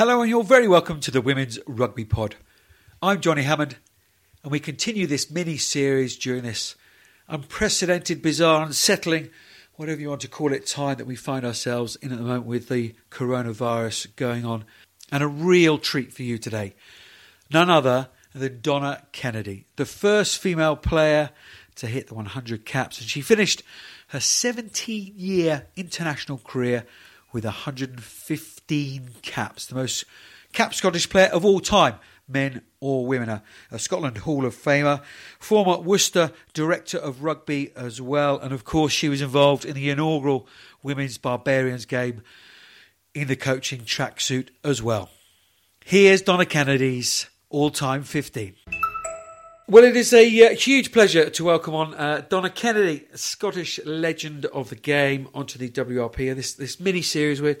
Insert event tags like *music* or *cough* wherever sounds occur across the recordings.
Hello, and you're very welcome to the Women's Rugby Pod. I'm Johnny Hammond, and we continue this mini series during this unprecedented, bizarre, unsettling, whatever you want to call it, time that we find ourselves in at the moment with the coronavirus going on. And a real treat for you today. None other than Donna Kennedy, the first female player to hit the 100 caps, and she finished her 17 year international career with 115 caps, the most capped Scottish player of all time, men or women. A, Scotland Hall of Famer, former Worcester Director of Rugby as well, and of course she was involved in the inaugural Women's Barbarians game in the coaching tracksuit as well. Here's Donna Kennedy's all time 15. Well, it is a uh, huge pleasure to welcome on uh, Donna Kennedy, Scottish legend of the game, onto the WRP. This this mini series we're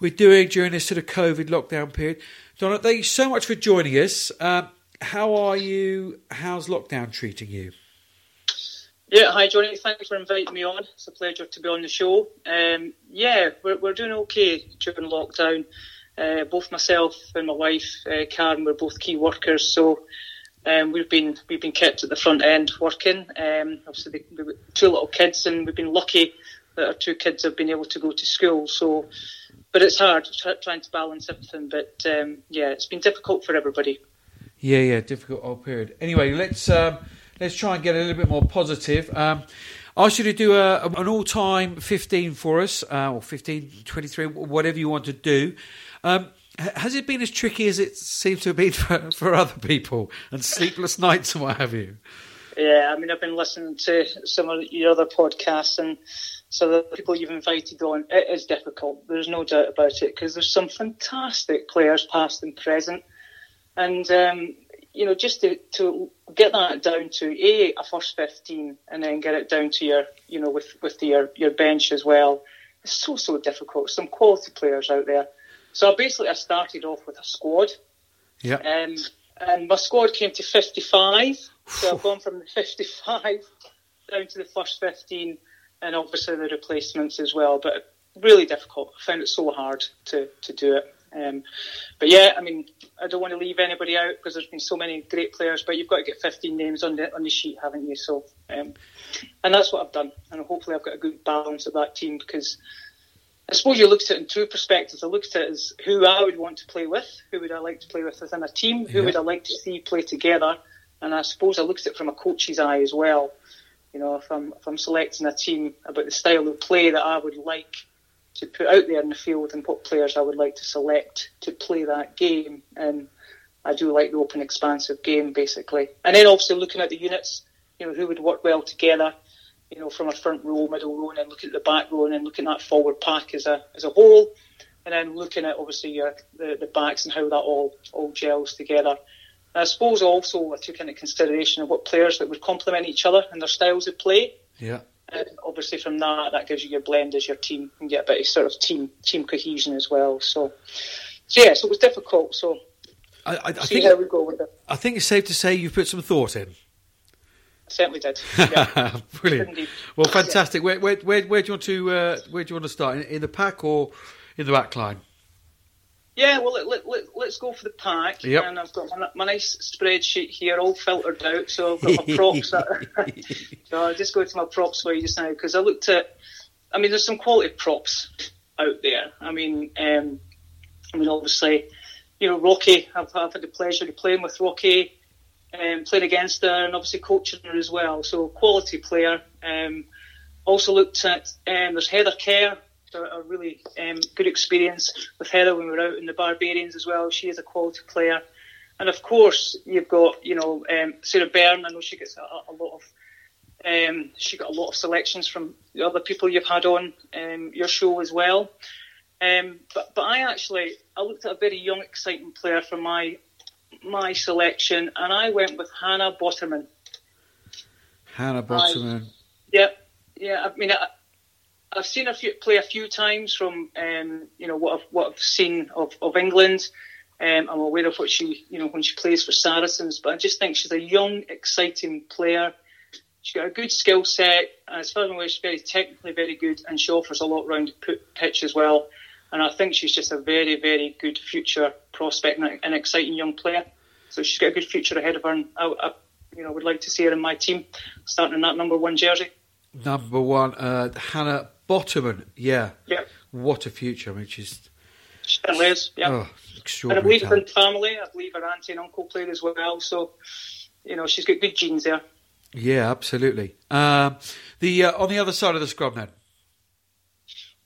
we're doing during this sort of COVID lockdown period. Donna, thank you so much for joining us. Uh, how are you? How's lockdown treating you? Yeah, hi Johnny. Thanks for inviting me on. It's a pleasure to be on the show. Um, yeah, we're we're doing okay during lockdown. Uh, both myself and my wife, uh, Karen, we're both key workers, so um, we've been we've been kept at the front end working. Um, obviously, we've got two little kids, and we've been lucky that our two kids have been able to go to school. So, but it's hard trying to balance everything. But um, yeah, it's been difficult for everybody. Yeah, yeah, difficult old period. Anyway, let's um, let's try and get a little bit more positive. Um, I asked you to do a, an all-time 15 for us, uh, or 15, 23, whatever you want to do. Um, has it been as tricky as it seems to have been *laughs* for, for other people and sleepless *laughs* nights and what have you? Yeah, I mean, I've been listening to some of your other podcasts, and so the people you've invited on, it is difficult. There's no doubt about it because there's some fantastic players, past and present, and um, you know, just to, to get that down to a a first fifteen, and then get it down to your, you know, with with the, your your bench as well. It's so so difficult. Some quality players out there. So basically, I started off with a squad. Yeah. Um, and my squad came to 55. So I've gone from the 55 down to the first 15, and obviously the replacements as well. But really difficult. I found it so hard to, to do it. Um, but yeah, I mean, I don't want to leave anybody out because there's been so many great players. But you've got to get 15 names on the on the sheet, haven't you? So, um, and that's what I've done. And hopefully, I've got a good balance of that team because I suppose you looked at it in two perspectives. I looked at it as who I would want to play with, who would I like to play with within a team, who yeah. would I like to see play together, and I suppose I looked at it from a coach's eye as well. You know, if I'm if I'm selecting a team about the style of play that I would like to put out there in the field and what players I would like to select to play that game, and I do like the open, expansive game basically. And then obviously looking at the units, you know, who would work well together you know, from a front row, middle row, and then looking at the back row, and then looking at that forward pack as a as a whole, and then looking at obviously your the, the backs and how that all all gels together. I suppose also I took into consideration of what players that would complement each other and their styles of play. Yeah. And obviously from that, that gives you your blend as your team and get a bit of sort of team team cohesion as well. So, so yeah, so it was difficult. So I, I, I think how we go with it. I think it's safe to say you've put some thought in certainly did. *laughs* Yeah. Brilliant. Well, fantastic. Where, where, where, where, do you want to uh, where do you want to start in, in, the pack or in the back line? Yeah, well, let, let, let, us go for the pack. Yep. And I've got my, my, nice spreadsheet here, all filtered out. So I've got my props. *laughs* so I'll just go to my props for you just now because I looked at. I mean, there's some quality props out there. I mean, um, I mean, obviously, you know, Rocky. I've, I've had the pleasure of playing with Rocky um, playing against her and obviously coaching her as well. So quality player. Um, also looked at um, there's Heather Kerr, a really um, good experience with Heather when we were out in the Barbarians as well. She is a quality player. And of course, you've got you know um, Sarah Bern. I know she gets a, a lot of um, she got a lot of selections from the other people you've had on um, your show as well. Um, but but I actually I looked at a very young, exciting player from my my selection, and I went with Hannah Botterman. Hannah Botterman. yeah, yeah. I mean, I, have seen her play a few times from um, you know what I've what I've seen of, of England. Um, I'm aware of what she you know when she plays for Saracens, but I just think she's a young, exciting player. She's got a good skill set, as far as I'm aware, she's very technically very good, and she offers a lot around the pitch as well. and I think she's just a very, very good future prospect and an exciting young player. So she's got a good future ahead of her, and I, I you know would like to see her in my team, starting in that number one jersey. Number one, uh, Hannah Botterman. Yeah. Yeah. What a future! I mean, she's. She certainly is. Yeah. Oh, and I extraordinary. believe her family. I believe her auntie and uncle played as well. So, you know, she's got good genes there. Yeah, absolutely. Um, the uh, on the other side of the scrum then.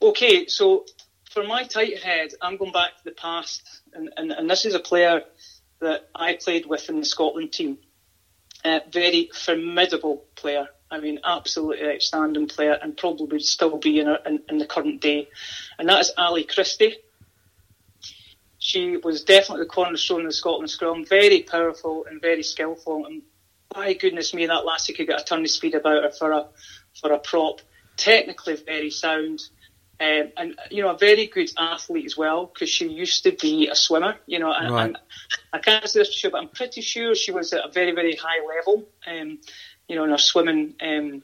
Okay, so for my tight head, I'm going back to the past, and, and, and this is a player that I played with in the Scotland team. Uh, very formidable player. I mean, absolutely outstanding player, and probably still be in, in, in the current day. And that is Ali Christie. She was definitely the cornerstone of the Scotland scrum. Very powerful and very skillful. And by goodness me, that lassie could get a ton of speed about her for a for a prop. Technically very sound. Um, and you know a very good athlete as well because she used to be a swimmer. You know, and, Right. and I can't say this for sure, but I'm pretty sure she was at a very very high level. Um, you know, in her swimming um,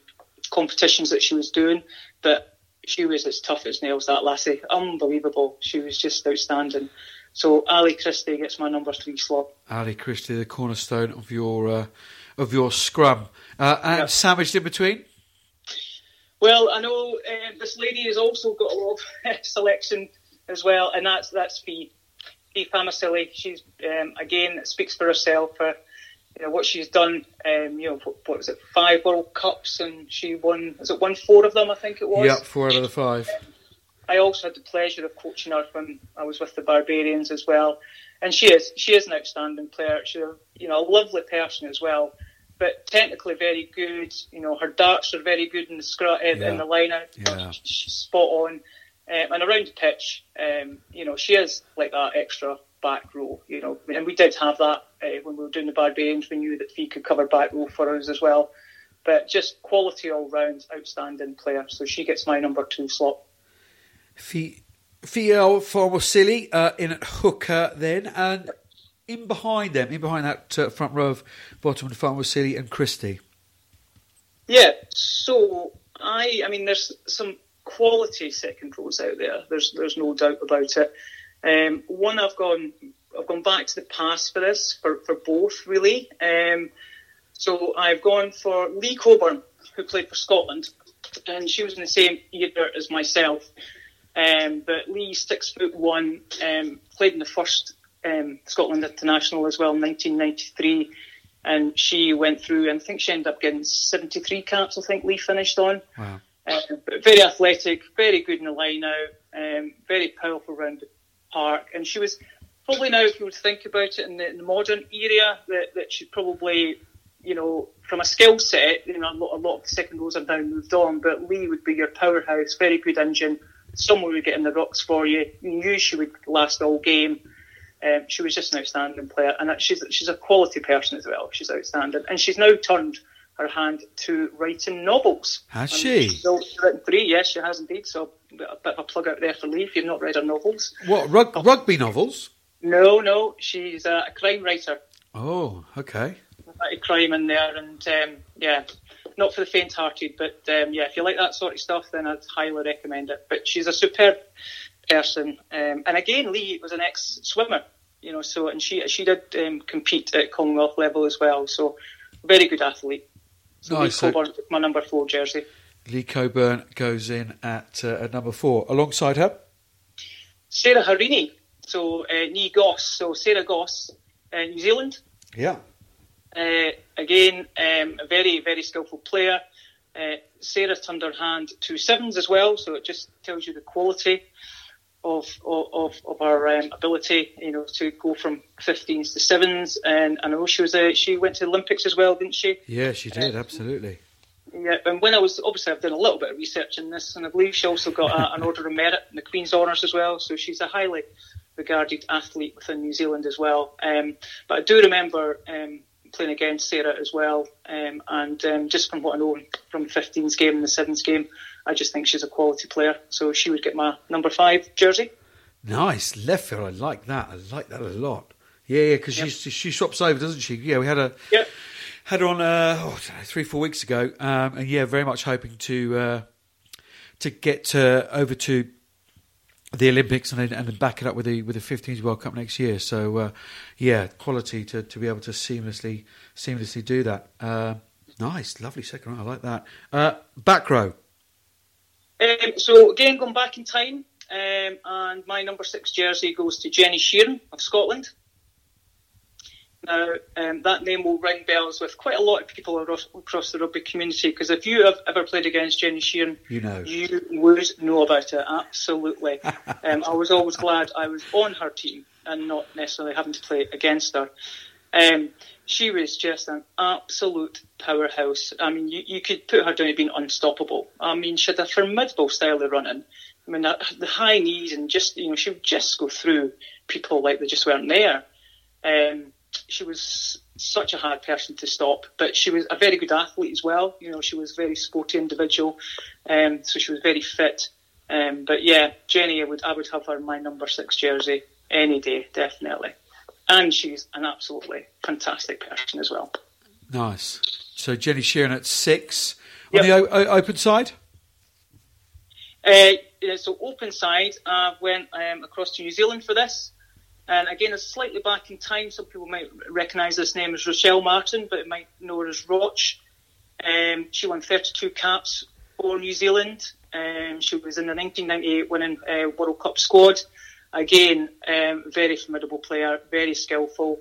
competitions that she was doing, but she was as tough as nails. That lassie, unbelievable. She was just outstanding. So Ali Christie gets my number three slot. Ali Christie, the cornerstone of your uh, of your scrum, uh, and sandwiched in between. Well, I know uh, this lady has also got a lot of *laughs* selection as well, and that's that's Fee. Fee Fa'amausili. She's um, again speaks for herself. You know what she's done. Um, you know what, what was it? Five World Cups, and she won. Was it won four of them? I think it was. Yeah, four out of the five. I also had the pleasure of coaching her when I was with the Barbarians as well, and she is she is an outstanding player. She's a, you know a lovely person as well, but technically very good. You know her darts are very good in the scr- uh, Yeah. in the line out. Yeah. She's spot on, um, and around the pitch, um, you know she is like that extra back row. You know, and we did have that uh, when we were doing the Barbarians. We knew that Fee could cover back row for us as well. But just quality all round, outstanding player. So she gets my number two slot. Fi- Fiel Fa'amausili uh, in at hooker then, and in behind them, in behind that uh, front row of Botterman and Fa'amausili and Christie. Yeah, so I, I mean, there's some quality second rows out there. There's, there's no doubt about it. Um, one I've gone, I've gone back to the past for this, for, for both really. Um, so I've gone for Lee Cockburn, who played for Scotland, and she was in the same year as myself. Um, but Lee, six foot one, um, played in the first um, Scotland International as well in 1993 and she went through, and I think she ended up getting 73 caps. I think Lee finished on. Wow. Uh, but very athletic, very good in the line out, um, very powerful around the park, and she was probably now, if you would think about it in the, in the modern era, that, that she probably, you know, from a skill set, you know, a lot, a lot of the second rows have now moved on, but Lee would be your powerhouse, very good engine, someone would get in the rocks for you. Knew she would last all game. Um, she was just an outstanding player, and she's she's a quality person as well. She's outstanding, and she's now turned her hand to writing novels. Has And she? she's written three, yes, she has indeed. So a bit of a plug out there for Lee if you've not read her novels. What rug- rugby novels? No, no, she's uh, a crime writer. Oh, okay. A bit of crime in there, and um, yeah, not for the faint-hearted, but um, yeah, if you like that sort of stuff, then I'd highly recommend it. But she's a superb person, um, and again, Lee was an ex-swimmer, you know, so and she she did um, compete at Commonwealth level as well, so very good athlete. So Nice, Lee Cockburn, my number four jersey. Lee Cockburn goes in at, uh, at number four. Alongside her, Sarah Hirini, so uh, Nii Goss, so Sarah Goss, uh, New Zealand. yeah, Uh, again, um, a very, very skillful player. Uh, Sarah turned her hand to sevens as well, so it just tells you the quality of of, of our um, ability, you know, to go from 15s to sevens. And I know she was uh, she went to the Olympics as well, didn't she? yeah, she did absolutely. Yeah, and when I was obviously I've done a little bit of research in this, and I believe she also got a, *laughs* an Order of Merit in the Queen's Honours as well. So she's a highly regarded athlete within New Zealand as well. Um, but I do remember um, playing against Sarah as well, um, and um, just from what I know from the 15s game and the sevens game, I just think she's a quality player. So she would get my number five jersey. Nice left field. I like that. I like that a lot. Yeah, yeah, because she she swaps over, doesn't she? Yeah, we had a Yep. had her on uh, oh, know, three four weeks ago, um, and yeah, very much hoping to uh, to get uh, over to the Olympics and then, and then back it up with the with the 15s World Cup next year. So uh, yeah, quality to, to be able to seamlessly seamlessly do that. Uh, nice, lovely second row. I like that. Uh, back row. Um, so again, going back in time, um, and my number six jersey goes to Jenny Sheeran of Scotland. Now, um, that name will ring bells with quite a lot of people across the rugby community because if you have ever played against Jenny Sheeran, you know, you would know about it. Absolutely. *laughs* um, I was always glad I was on her team and not necessarily having to play against her. Um, she was just an absolute powerhouse. I mean, you, you could put her down as being unstoppable. I mean, she had a formidable style of running. I mean, the high knees and just, you know, she would just go through people like they just weren't there. Um, she was such a hard person to stop, but she was a very good athlete as well. You know, she was a very sporty individual, um, so she was very fit. Um, but yeah, Jenny, I would I would have her in my number six jersey any day, definitely. And she's an absolutely fantastic person as well. Nice. So Jenny Sheeran at six on yep. the o- open side. Uh, so open side, I went um, across to New Zealand for this. And again, it's slightly back in time. Some people might recognise this name as Rochelle Martin, but it might know her as Roch. Um, she won 32 caps for New Zealand. Um, she was in the 1998 winning uh, World Cup squad. Again, um, very formidable player, very skillful.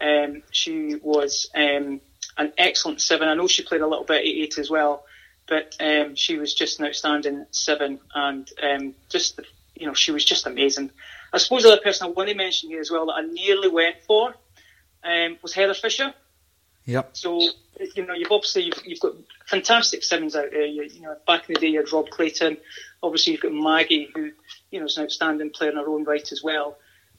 Um, she was um, an excellent seven. I know she played a little bit at eight as well, but um, she was just an outstanding seven, and just you know she was just amazing. I suppose the other person I want to mention here as well that I nearly went for um, was Heather Fisher. Yep. So you know, you've obviously you've, you've got fantastic sevens out there. You, you, know, back in the day, you had Rob Clayton. Obviously, you've got Maggie, who you know is an outstanding player in her own right as well.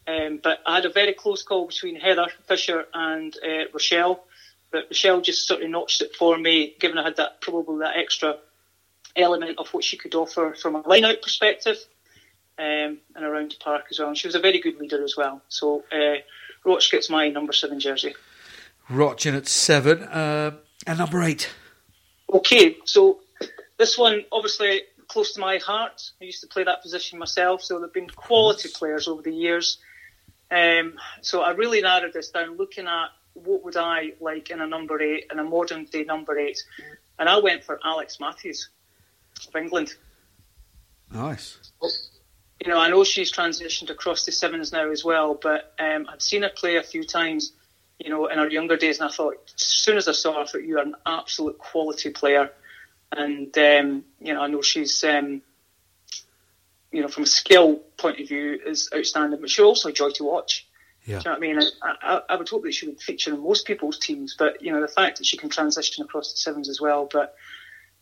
Um, but I had a very close call between Heather Fisher and uh, Rochelle. But Rochelle just sort of notched it for me, given I had that probably that extra element of what she could offer from a line-out perspective um, and around the park as well. And she was a very good leader as well. So uh, Roch gets my number seven jersey. Roch in at seven. Uh, and number eight. Okay, so this one obviously close to my heart. I used to play that position myself, so there've been quality players over the years. Um, so I really narrowed this down, looking at what would I like in a number eight, in a modern day number eight, and I went for Alex Matthews of England. Nice you know, I know she's transitioned across the sevens now as well, but um, I'd seen her play a few times, you know, in her younger days, and I thought, as soon as I saw her, I thought, you are an absolute quality player. And, um, you know, I know she's, um, you know, from a skill point of view, is outstanding, but she's also a joy to watch. Yeah. Do you know what I mean? I, I, I, would hope that she would feature in most people's teams, but, you know, the fact that she can transition across the sevens as well. But,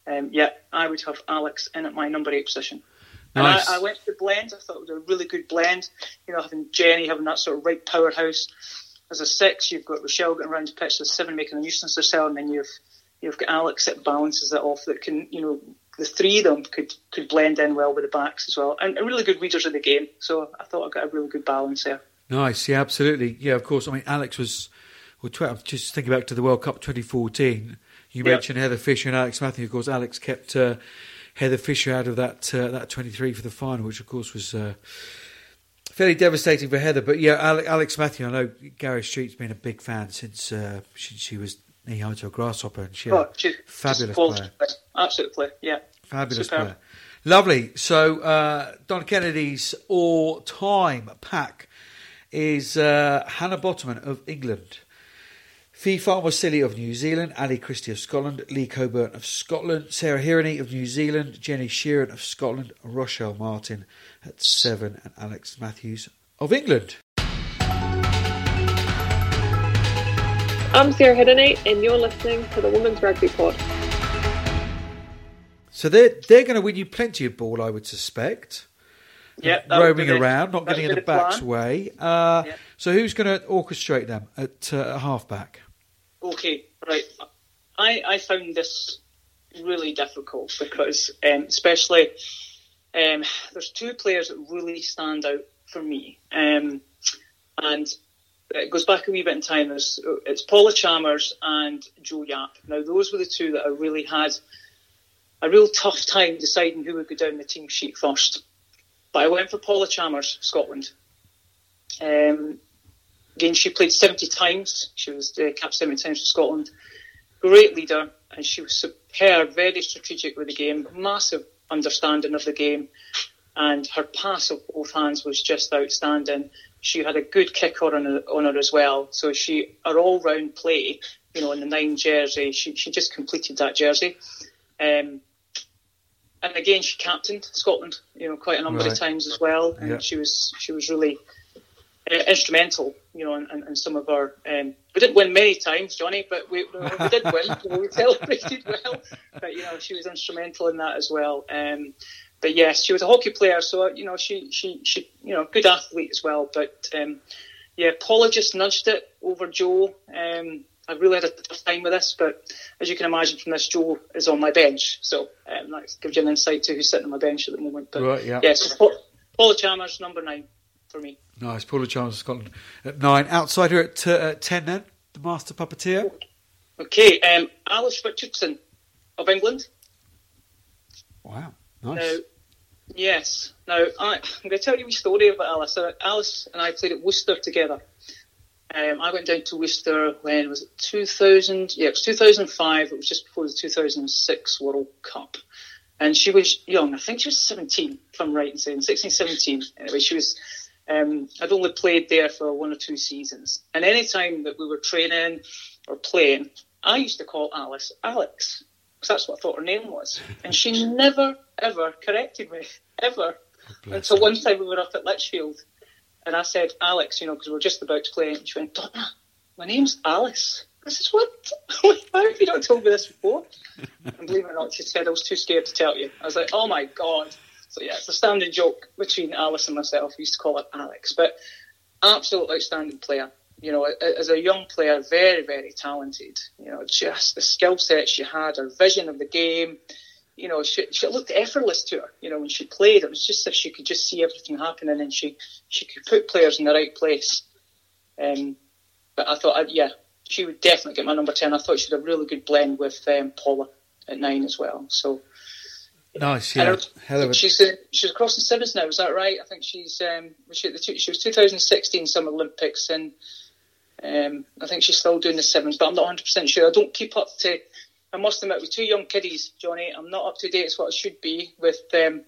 um, yeah, I would have Alex in at my number eight position. Nice. And I, I, went for the blend. I thought it was a really good blend. You know, having Jenny having that sort of right powerhouse. As a six, you've got Rochelle getting around the pitch as a seven, making a nuisance of herself, and then you've you've got Alex that balances it off. That can, you know, the three of them could could blend in well with the backs as well, and, and really good readers of the game. So I thought I got a really good balance there. Nice, yeah, absolutely, yeah. Of course, I mean Alex was. Well, just thinking back to the World Cup 2014, you yep. mentioned Heather Fisher and Alex Matthew. Of course, Alex kept. Uh, Heather Fisher out of that uh, that 23 for the final, which of course was uh, fairly devastating for Heather. But yeah, Alex Matthew, I know Gary Street's been a big fan since uh, she, she, was high to a grasshopper, and she oh, she's, fabulous player. Absolutely, yeah, fabulous Superb. player. Lovely. So uh, Don Kennedy's all-time pack is uh, Hannah Botterman of England. Fee Fa'amausili of New Zealand, Ali Christie of Scotland, Lee Cockburn of Scotland, Sarah Hirini of New Zealand, Jenny Sheeran of Scotland, Rochelle Martin at seven, and Alex Matthews of England. I'm Sarah Hirini, and you're listening to the Women's Rugby Pod. So they're they're going to win you plenty of ball, I would suspect. Yeah, roaming around, not getting in the back's way. Uh, yeah. So who's going to orchestrate them at uh, halfback? Okay, right. I, I found this really difficult because, um, especially, um, there's two players that really stand out for me. Um, and it goes back a wee bit in time. It's, it's Paula Chalmers and Jo Yapp. Now, those were the two that I really had a real tough time deciding who would go down the team sheet first. but I went for Paula Chalmers, Scotland. Um, again, she played 70 times. She was uh, capped 70 times for Scotland. Great leader, and she was superb, very strategic with the game, massive understanding of the game, and her pass of both hands was just outstanding. She had a good kick on her, on her as well. So she, her all-round play, you know, in the nine jersey, she, she just completed that jersey. Um, and again, she captained Scotland, you know, quite a number Right. of times as well, and Yeah. she was she was really uh, instrumental, you know, in, in, some of our. Um, we didn't win many times, Johnny, but we, we did win. *laughs* We celebrated well, but you know, she was instrumental in that as well. Um, but yes, she was a hockey player, so you know, she she she you know, good athlete as well. But um, yeah, Paula just nudged it over Jo. Um, I really had a tough time with this, but as you can imagine from this, Jo is on my bench, so um, that gives you an insight to who's sitting on my bench at the moment. But Right, yeah. yes, Pa- Paula Chalmers, number nine for me. Nice. Paula Chalmers, Scotland at nine. Outside her at, uh, at 10 then, the master puppeteer. Okay, um, Alice Richardson of England. Wow. Now, yes. Now, I, I'm going to tell you a story about Alice. Alice and I played at Worcester together. Um, I went down to Worcester when was it 2000? Yeah, it was 2005. It was just before the 2006 World Cup. And she was young. I think she was 17, if I'm right in saying 16, 17. Anyway, she was. Um, I'd only played there for one or two seasons. And any time that we were training or playing, I used to call Alice Alex because that's what I thought her name was. And she never, ever corrected me, ever. bless Until one time we were up at Lichfield and I said, Alex, you know, because we are just about to play. And she went, Donna, my name's Alice. I said, what? *laughs* Why have you not told me this before? and believe it or not, she said, I was too scared to tell you. I was like, oh my God. So yeah, it's a standing joke between Alice and myself. We used to call her Alex. But absolute outstanding player. You know, as a young player, very, very talented. You know, just the skill set she had, her vision of the game. You know, she, she looked effortless to her. You know, when she played, it was just as if she could just see everything happening and she, she could put players in the right place. Um, but I thought, I'd, yeah, she would definitely get my number 10. I thought she had a really good blend with um, Paula at nine as well. So Nice, yeah. her- Hell of a. she's uh, she's crossing sevens now. Is that right? I think she's um, was she, at the two, she was 2016 Summer Olympics, and um, I think she's still doing the sevens, but I'm not 100 percent sure. I don't keep up to. I must admit, with two young kiddies, Johnny, I'm not up to date as what I should be with um,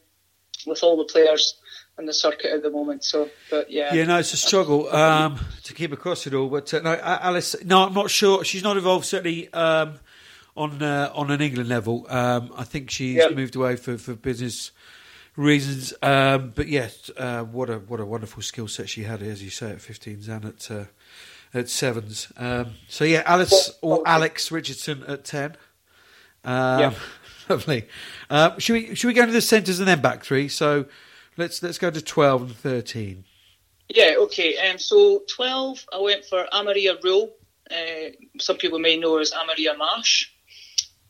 with all the players in the circuit at the moment. So, but yeah, Yeah, no, it's a struggle um, to keep across it all. But uh, no, Alice, no, I'm not sure. She's not involved certainly um, on uh, on an England level. Um, I think she's Yeah. moved away for, for business reasons. Um, but yes, uh, what a what a wonderful skill set she had, as you say, at 15s and at uh, at sevens. Um, so yeah, Alice or Alex Richardson at 10. Um, Yeah. *laughs* Lovely. Uh, should we should we go to the centres and then back three? So let's let's go to 12 and 13. Yeah, okay. Um, so 12, I went for Amiria Rule. Uh, some people may know her as Amiria Marsh.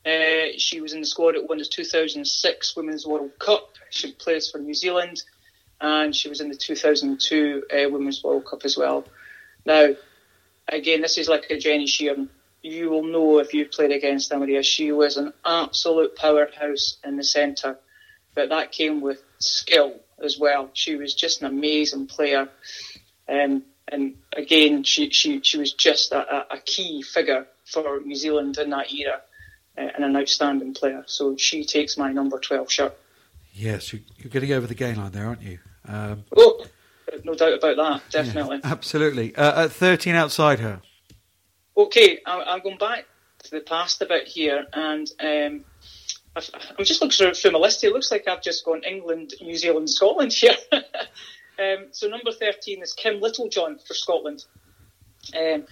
Uh, she was in the squad at of the 2006 Women's World Cup. She plays for New Zealand, and she was in the 2002 uh, Women's World Cup as well. Now, again, this is like a Jenny Sheeran. You will know if you've played against Amiria. She was an absolute powerhouse in the centre, but that came with skill as well. She was just an amazing player. Um, and again, she, she, she was just a, a, key figure for New Zealand in that era uh, and an outstanding player. So she takes my number 12 shirt. Yes, you- you're getting over the gain line there, aren't you? Um, Oh, no doubt about that, definitely. yeah, absolutely. Uh, at 13 outside her. Okay, I, I'm going back to the past a bit here, and um, I've, I'm just looking through, through my list here. It looks like I've just gone England, New Zealand, Scotland here. *laughs* um, so number 13 is Kim Littlejohn for Scotland. Um,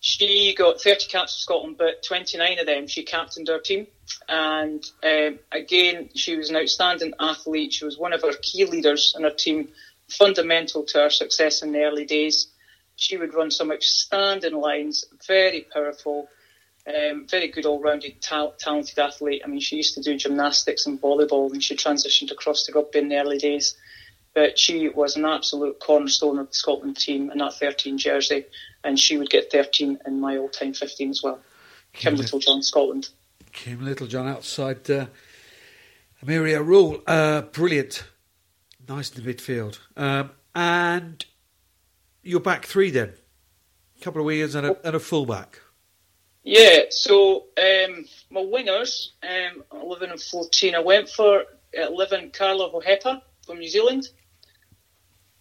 she got 30 caps for Scotland, but 29 of them she captained her team. And um, again, she was an outstanding athlete. She was one of our key leaders in her team, fundamental to our success in the early days. She would run some outstanding lines, very powerful, um, very good all-rounded, ta- talented athlete. I mean, she used to do gymnastics and volleyball, and she transitioned across to rugby in the early days. But she was an absolute cornerstone of the Scotland team in that 13 jersey, and she would get 13 in my all-time 15 as well. Kim Kim Littlejohn, Scotland. Kim Littlejohn outside uh, Amelia Rule. Uh, brilliant. Nice in the midfield. Um, and your back three then? A couple of wingers and a, and a fullback. Yeah, so um, my wingers, um, 11 and 14, I went for 11 Carla Hohepa from New Zealand.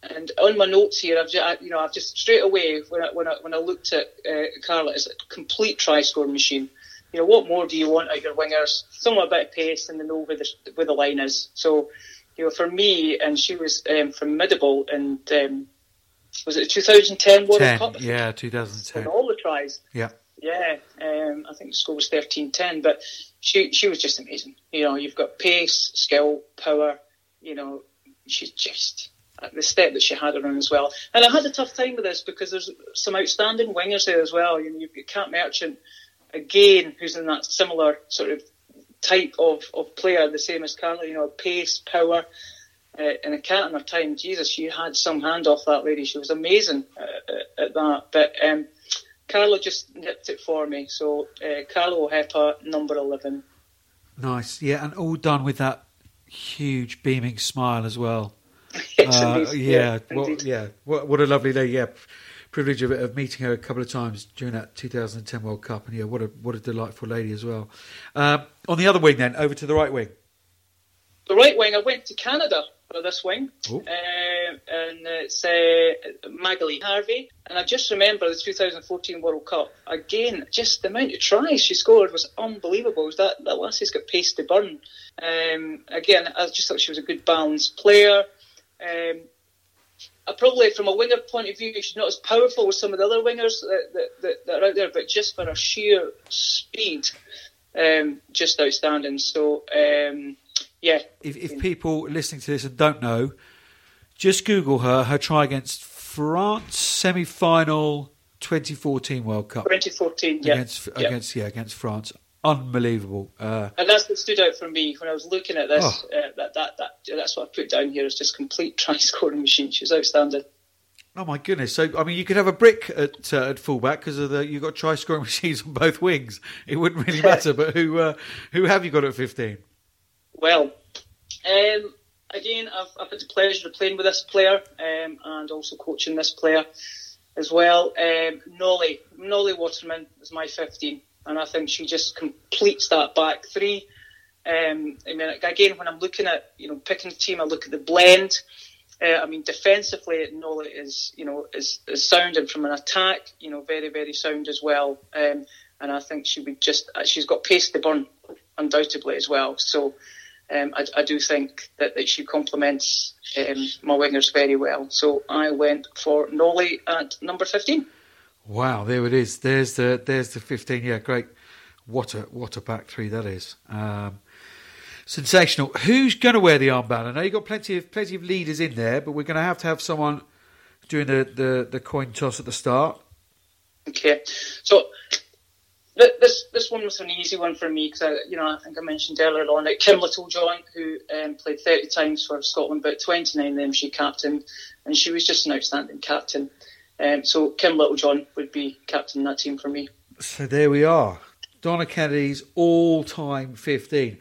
And on my notes here, I've just, you know, I've just straight away when I, when I, when I looked at uh, Carla, it's a complete try scoring machine. You know, what more do you want out of your wingers? Somewhat a bit of pace and they know where the, where the line is. So, you know, for me, and she was um, formidable, and um, was it 2010 World 10, Cup? yeah, 2010. all the tries. Yeah. Yeah, um, I think the score was 13-10, but she she was just amazing. You know, you've got pace, skill, power. You know, she's just the step that she had around as well. And I had a tough time with this because there's some outstanding wingers there as well. You know, you've got Kat Merchant again, who's in that similar sort of type of, of player, the same as Carla. You know, pace, power. Uh, and a cat in her time, Jesus, she had some hand off that lady. She was amazing uh, at that. But um, Carla just nipped it for me. So uh, Carla Hohepa, number 11. Nice. Yeah, and all done with that huge beaming smile as well. *laughs* yes, Uh, indeed. yeah, what, yeah. What, what a lovely day. Yeah, privilege of, of meeting her a couple of times during that 2010 World Cup, and yeah, what a what a delightful lady as well. Um, on the other wing, then over to the right wing. The right wing, I went to Canada for this wing, um, and it's uh, Magali Harvey. And I just remember the 2014 World Cup. Again, just the amount of tries she scored was unbelievable. Was that, that lassie's got pace to burn. Um, again, I just thought she was a good balanced player. Um, I probably, from a winger point of view, she's not as powerful as some of the other wingers that, that, that, that are out there, but just for her sheer speed, um, just outstanding. So, um, yeah, If, if people listening to this and don't know, just Google her. Her try against France semi-final 2014 World Cup 2014, yeah. against yeah. against yeah against France. Unbelievable. Uh, And that's what stood out for me when I was looking at this. Oh. Uh, that, that, that, that's what I put down here is just complete *laughs* try scoring machine. She was outstanding. Oh my goodness! So I mean, you could have a brick at uh, at fullback because of the you've got try scoring *laughs* machines on both wings. It wouldn't really *laughs* matter. but who uh, who have you got at fifteen? Well, um, again, I've, I've had the pleasure of playing with this player um, and also coaching this player as well. Um, Nolli, Nolli Waterman is my 15, and I think she just completes that back three. Um, I mean, again, when I'm looking at you know picking a team, I look at the blend. Uh, I mean, defensively, Nolli is you know is, is sound, and from an attack, you know, very very sound as well. Um, and I think she would just uh, she's got pace to burn, undoubtedly as well. So. Um, I, I do think that, that she complements um, my wingers very well. So I went for Nolli at number 15. Wow, there it is. There's the there's the fifteen. Yeah, great. What a what a back three that is. Um, sensational. Who's going to wear the armband? I know you've got plenty of plenty of leaders in there, but we're going to have to have someone doing the, the, the coin toss at the start. Okay, so th- this this one was an easy one for me because I, you know, I think I mentioned earlier on that Kim Littlejohn, who um, played 30 times for Scotland, but 29 of them she captained, and she was just an outstanding captain. Um, so Kim Littlejohn would be captain that team for me. So there we are. Donna Kennedy's all-time 15.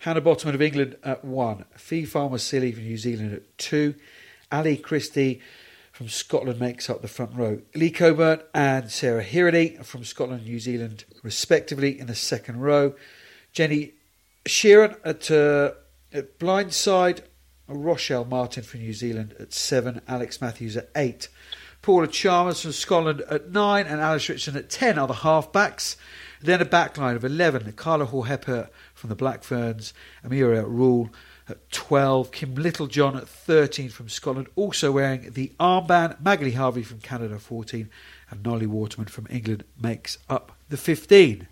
Hannah Botterman of England at one. Fee Fa'amausili from New Zealand at two. Ali Christie from Scotland makes up the front row. Lee Cockburn and Sarah Hirini from Scotland and New Zealand, respectively, in the second row. Jenny Sheeran at, uh, at blindside. Rochelle Martin from New Zealand at seven. Alex Matthews at eight. Paula Chalmers from Scotland at nine. And Alice Richardson at ten are the half-backs. Then a backline of 11. Carla Hohepa from the Black Ferns. Amiria Rule at 12. Kim Littlejohn at 13 from Scotland, also wearing the armband. Magali Harvey from Canada, 14. And Nolli Waterman from England makes up the 15.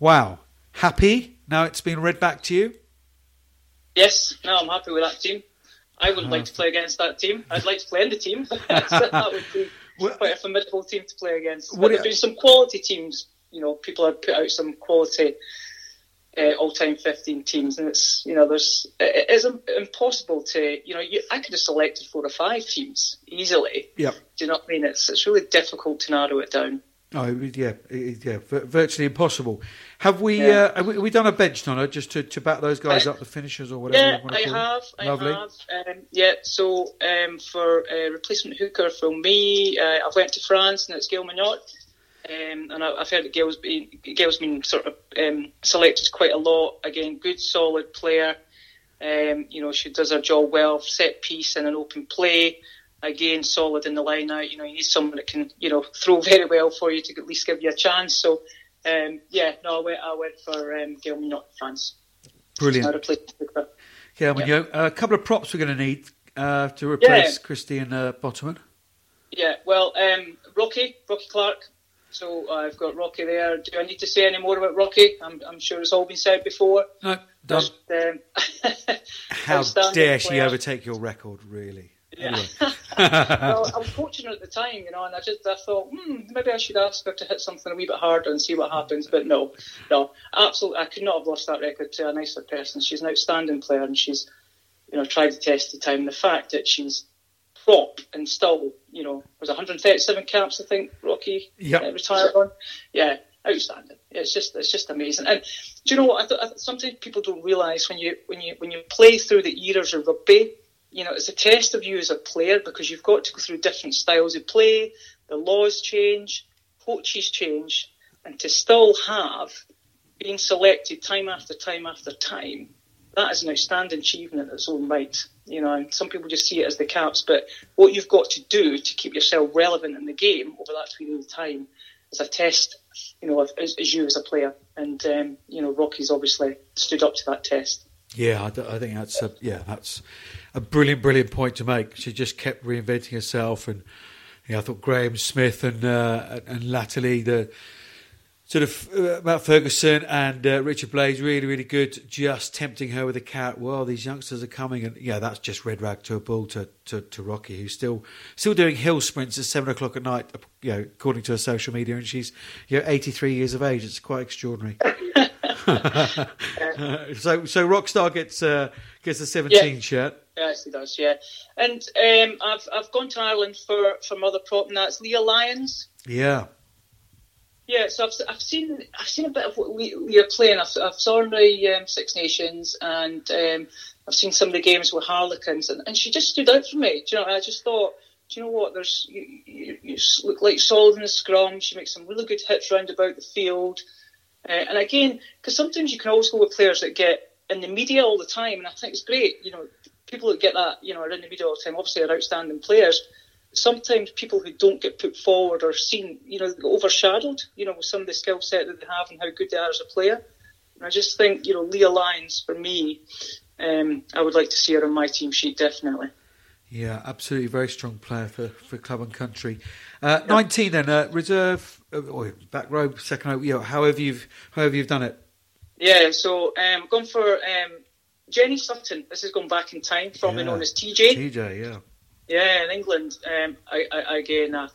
Wow. Happy? Now it's been read back to you? Yes, no, I'm happy with that team. I wouldn't like to play against that team. I'd like to play in the team. *laughs* that would be *laughs* quite a formidable team to play against. But you- been some quality teams. You know, people have put out some quality uh, all-time 15 teams, and it's you know, there's it is impossible to you know, you, I could have selected four or five teams easily. Yep. Do you know what I mean? It's it's really difficult to narrow it down. Oh yeah, yeah, virtually impossible. Have we? Yeah. Uh, have we, have we done a bench, Donna, just to, to back those guys Uh, up, the finishers or whatever? Yeah, you want to I have. I Lovely. have. Um, yeah, so um, for uh, replacement hooker from me, uh, I've went to France and it's Gaëlle Mignot. Um, and I, I've heard that Gaëlle's been, Gaëlle's been sort of um, selected quite a lot. Again, good, solid player. Um, you know, she does her job well, set piece and an open play. Again, solid in the line out. You know, you need someone that can, you know, throw *laughs* very well for you to at least give you a chance. So, um, yeah, no, I went, I went for um, Mignot, France. Brilliant. replaced hooker. Yeah, you a couple of props we're going to need uh, to replace Yeah. Christie and uh, Botterman. Yeah, well, um, Rocky, Rocky Clark. So I've got Rocky there. Do I need to say any more about Rocky? I'm, I'm sure it's all been said before. No, done. Just, um, *laughs* How dare she overtake your record? Really? Yeah. Anyway. *laughs* well, I was coaching her at the time, you know, and I just I thought, hmm, maybe I should ask her to hit something a wee bit harder and see what happens. But no, no, absolutely, I could not have lost that record to a nicer person. She's an outstanding player, and she's, you know, tried to test the time. The fact that she's prop and still, you know, was 137 caps, I think, Rocky Yep. uh, retired on. Yeah, outstanding. It's just it's just amazing. And do you know what? I th- I th- sometimes people don't realise when you when you when you play through the eras of rugby, you know, it's a test of you as a player because you've got to go through different styles of play. The laws change, coaches change, and to still have been selected time after time after time, that is an outstanding achievement in its own right. You know, and some people just see it as the caps, but what you've got to do to keep yourself relevant in the game over that period of time is a test, you know, of, as, as you as a player. And um, you know, Rocky's obviously stood up to that test. Yeah, I, I think that's a, yeah, that's a brilliant, brilliant point to make. She just kept reinventing herself, and yeah, I thought Graham Smith and uh, and Latterly, the sort of uh, Matt Ferguson and uh, Richard Blaze, really, really good. Just tempting her with a carrot. Well, these youngsters are coming, and yeah, that's just red rag to a bull to, to, to Rocky, who's still still doing hill sprints at seven o'clock at night. You know, according to her social media, and she's you know eighty three years of age. It's quite extraordinary. *laughs* *laughs* so so Rockstar gets uh, gets a seventeen Yeah. shirt. Yes, he does. Yeah, and um, I've I've gone to Ireland for for mother prop, and that's Leah Lyons. Yeah, Yeah, so I've, I've seen I've seen a bit of what are playing. I've, I've saw in the um, Six Nations, and um, I've seen some of the games with Harlequins, and, and she just stood out for me. Do you know? I just thought, do you know what? There's you, you, you look like solid in the scrum. She makes some really good hits round about the field, uh, and again, because sometimes you can also go with players that get in the media all the time, and I think it's great. You know, people that get that, you know, are in the media all the time. Obviously, are outstanding players sometimes people who don't get put forward or seen, you know, overshadowed, you know, with some of the skill set that they have and how good they are as a player. And I just think, you know, Leah Lyons, for me, um, I would like to see her on my team sheet, definitely. yeah, absolutely, very strong player for, for club and country. Uh, Nineteen then, uh, reserve uh, or back row, second row. You know, however you've however you've done it. Yeah, so um, gone for um, Jenny Sutton. This is going back in time, formerly Yeah. known as TJ. TJ, yeah. Yeah, in England. Um, I, I, again, I,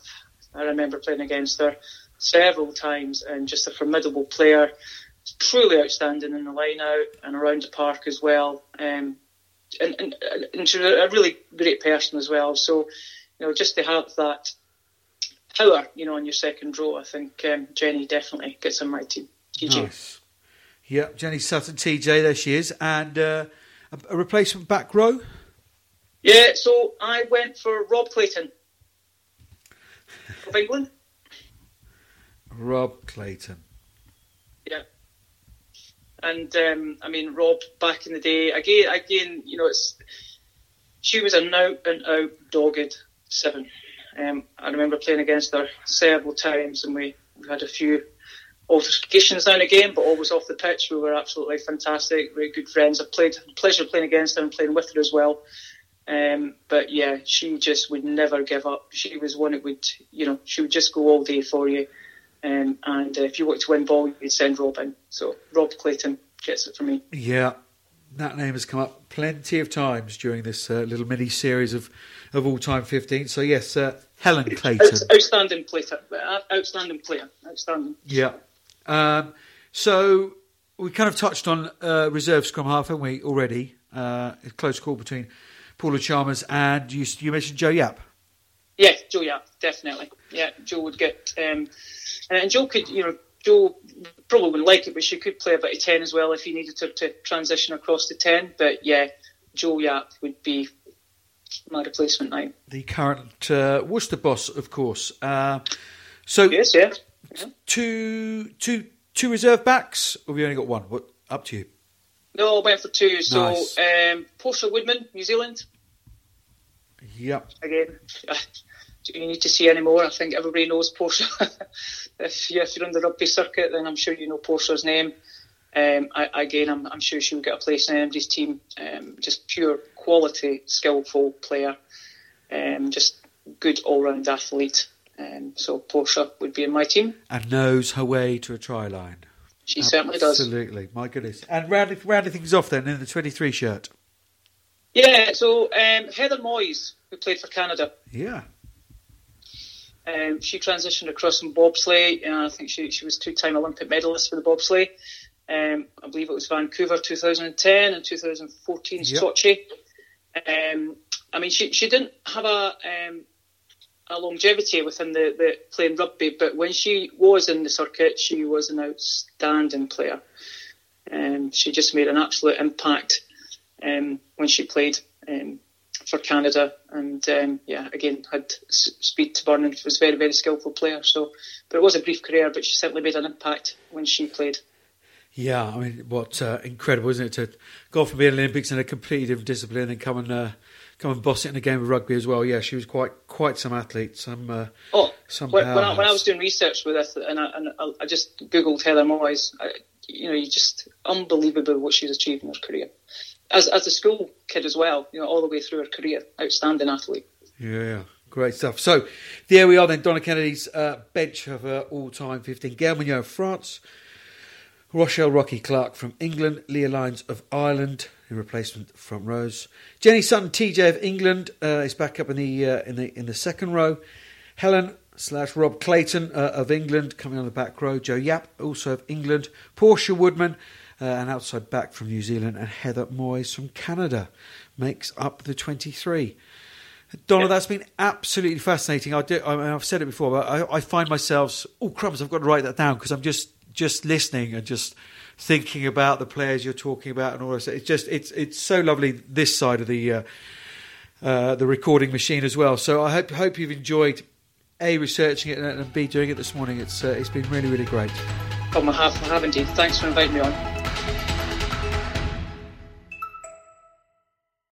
I remember playing against her several times and just a formidable player. Truly outstanding in the line out and around the park as well. Um, and, and, and she's a really great person as well. So, you know, just to have that power, you know, on your second row, I think um, Jenny definitely gets on my team. TJ. Nice. Yeah, Jenny Sutton, TJ, there she is, and uh, a, a replacement back row. Yeah, so I went for Rob Clayton of England. Rob Clayton. Yeah. And um, I mean, Rob back in the day, again, again, you know, it's she was an out and out dogged seven. Um, I remember playing against her several times, and we, we had a few altercations now and again, but always off the pitch. We were absolutely fantastic, very good friends. I played pleasure playing against her and playing with her as well. Um, but yeah, she just would never give up. She was one that would, you know, she would just go all day for you. Um, and uh, if you wanted to win ball, you'd send Rob in. So Rob Clayton gets it for me. Yeah, that name has come up plenty of times during this uh, little mini series of, of all time 15. So, yes, uh, Helen Clayton. Out, outstanding player. uh, Outstanding player. Outstanding. Yeah. Um, so, we kind of touched on uh, reserve scrum half, haven't we, already? Uh, a close call between Paula Chalmers and you, you mentioned Jo Yapp. Yeah, Jo. Yapp, definitely. Yeah, Jo would get, um, and Jo could, you know, Jo probably wouldn't like it, but she could play a bit of ten as well if he needed to, to transition across to ten. But yeah, Jo Yapp would be my replacement now. The current uh, Worcester boss, of course. Uh, so yes, yeah. yeah. Two, two, two reserve backs, or have you only got one? What up to you? No, I went for two. So Nice. um, Portia Woodman, New Zealand. Yep. Again, *laughs* do you need to see any more? I think everybody knows Portia. *laughs* if, you, if you're on the rugby circuit, then I'm sure you know Portia's name. Um, I, again, I'm, I'm sure she'll get a place in anybody's team. Um, just pure quality, skillful player. Um, just good all-round athlete. Um, so Portia would be in my team. And knows her way to a try line. She certainly does. Absolutely. My goodness. And rounding, rounding things off then in the 23 shirt. Yeah, so um, Heather Moyse, who played for Canada, Yeah. um, she transitioned across from bobsleigh. And I think she, she was two-time Olympic medalist for the bobsleigh. Um, I believe it was Vancouver 2010 and 2014 Yep. Sochi. Um, I mean, she, she didn't have a um, a longevity within the, the playing rugby, but when she was in the circuit, she was an outstanding player. Um, she just made an absolute impact um, when she played um, for Canada, and um, yeah, again had s- speed to burn and was a very very skillful player. So, but it was a brief career, but she certainly made an impact when she played. Yeah, I mean, what uh, incredible, isn't it, to go from being Olympics in a completely different discipline and come and uh, come and boss it in a game of rugby as well. Yeah, she was quite quite some athlete. Some uh, Oh, Some when, when, I, when I was doing research with this, and I, and I- just googled Heather Moyse, I, you know, you just unbelievable what she's achieved in her career. As as a school kid as well, you know, all the way through her career, outstanding athlete. Yeah, great stuff. So there we are then. Donna Kennedy's uh, bench of her all-time 15. Gaëlle of France, Rochelle Rocky Clark from England, Leah Lyons of Ireland, in replacement from Rose. Jenny Sutton, TJ of England, uh, is back up in the uh, in the in the second row. Helen slash Rob Clayton uh, of England coming on the back row. Jo Yapp also of England. Portia Woodman, uh, an outside back from New Zealand, and Heather Moyse from Canada makes up the 23. Donna, that's been absolutely fascinating. I do, I mean, I've said it before, but I, I find myself, oh crumbs, I've got to write that down because I'm just just listening and just thinking about the players you're talking about and all this. It's just it's it's so lovely this side of the uh, uh, the recording machine as well. So I hope hope you've enjoyed a researching it and, b doing it this morning. It's uh, it's been really really great. On behalf, I have indeed. Thanks for inviting me on.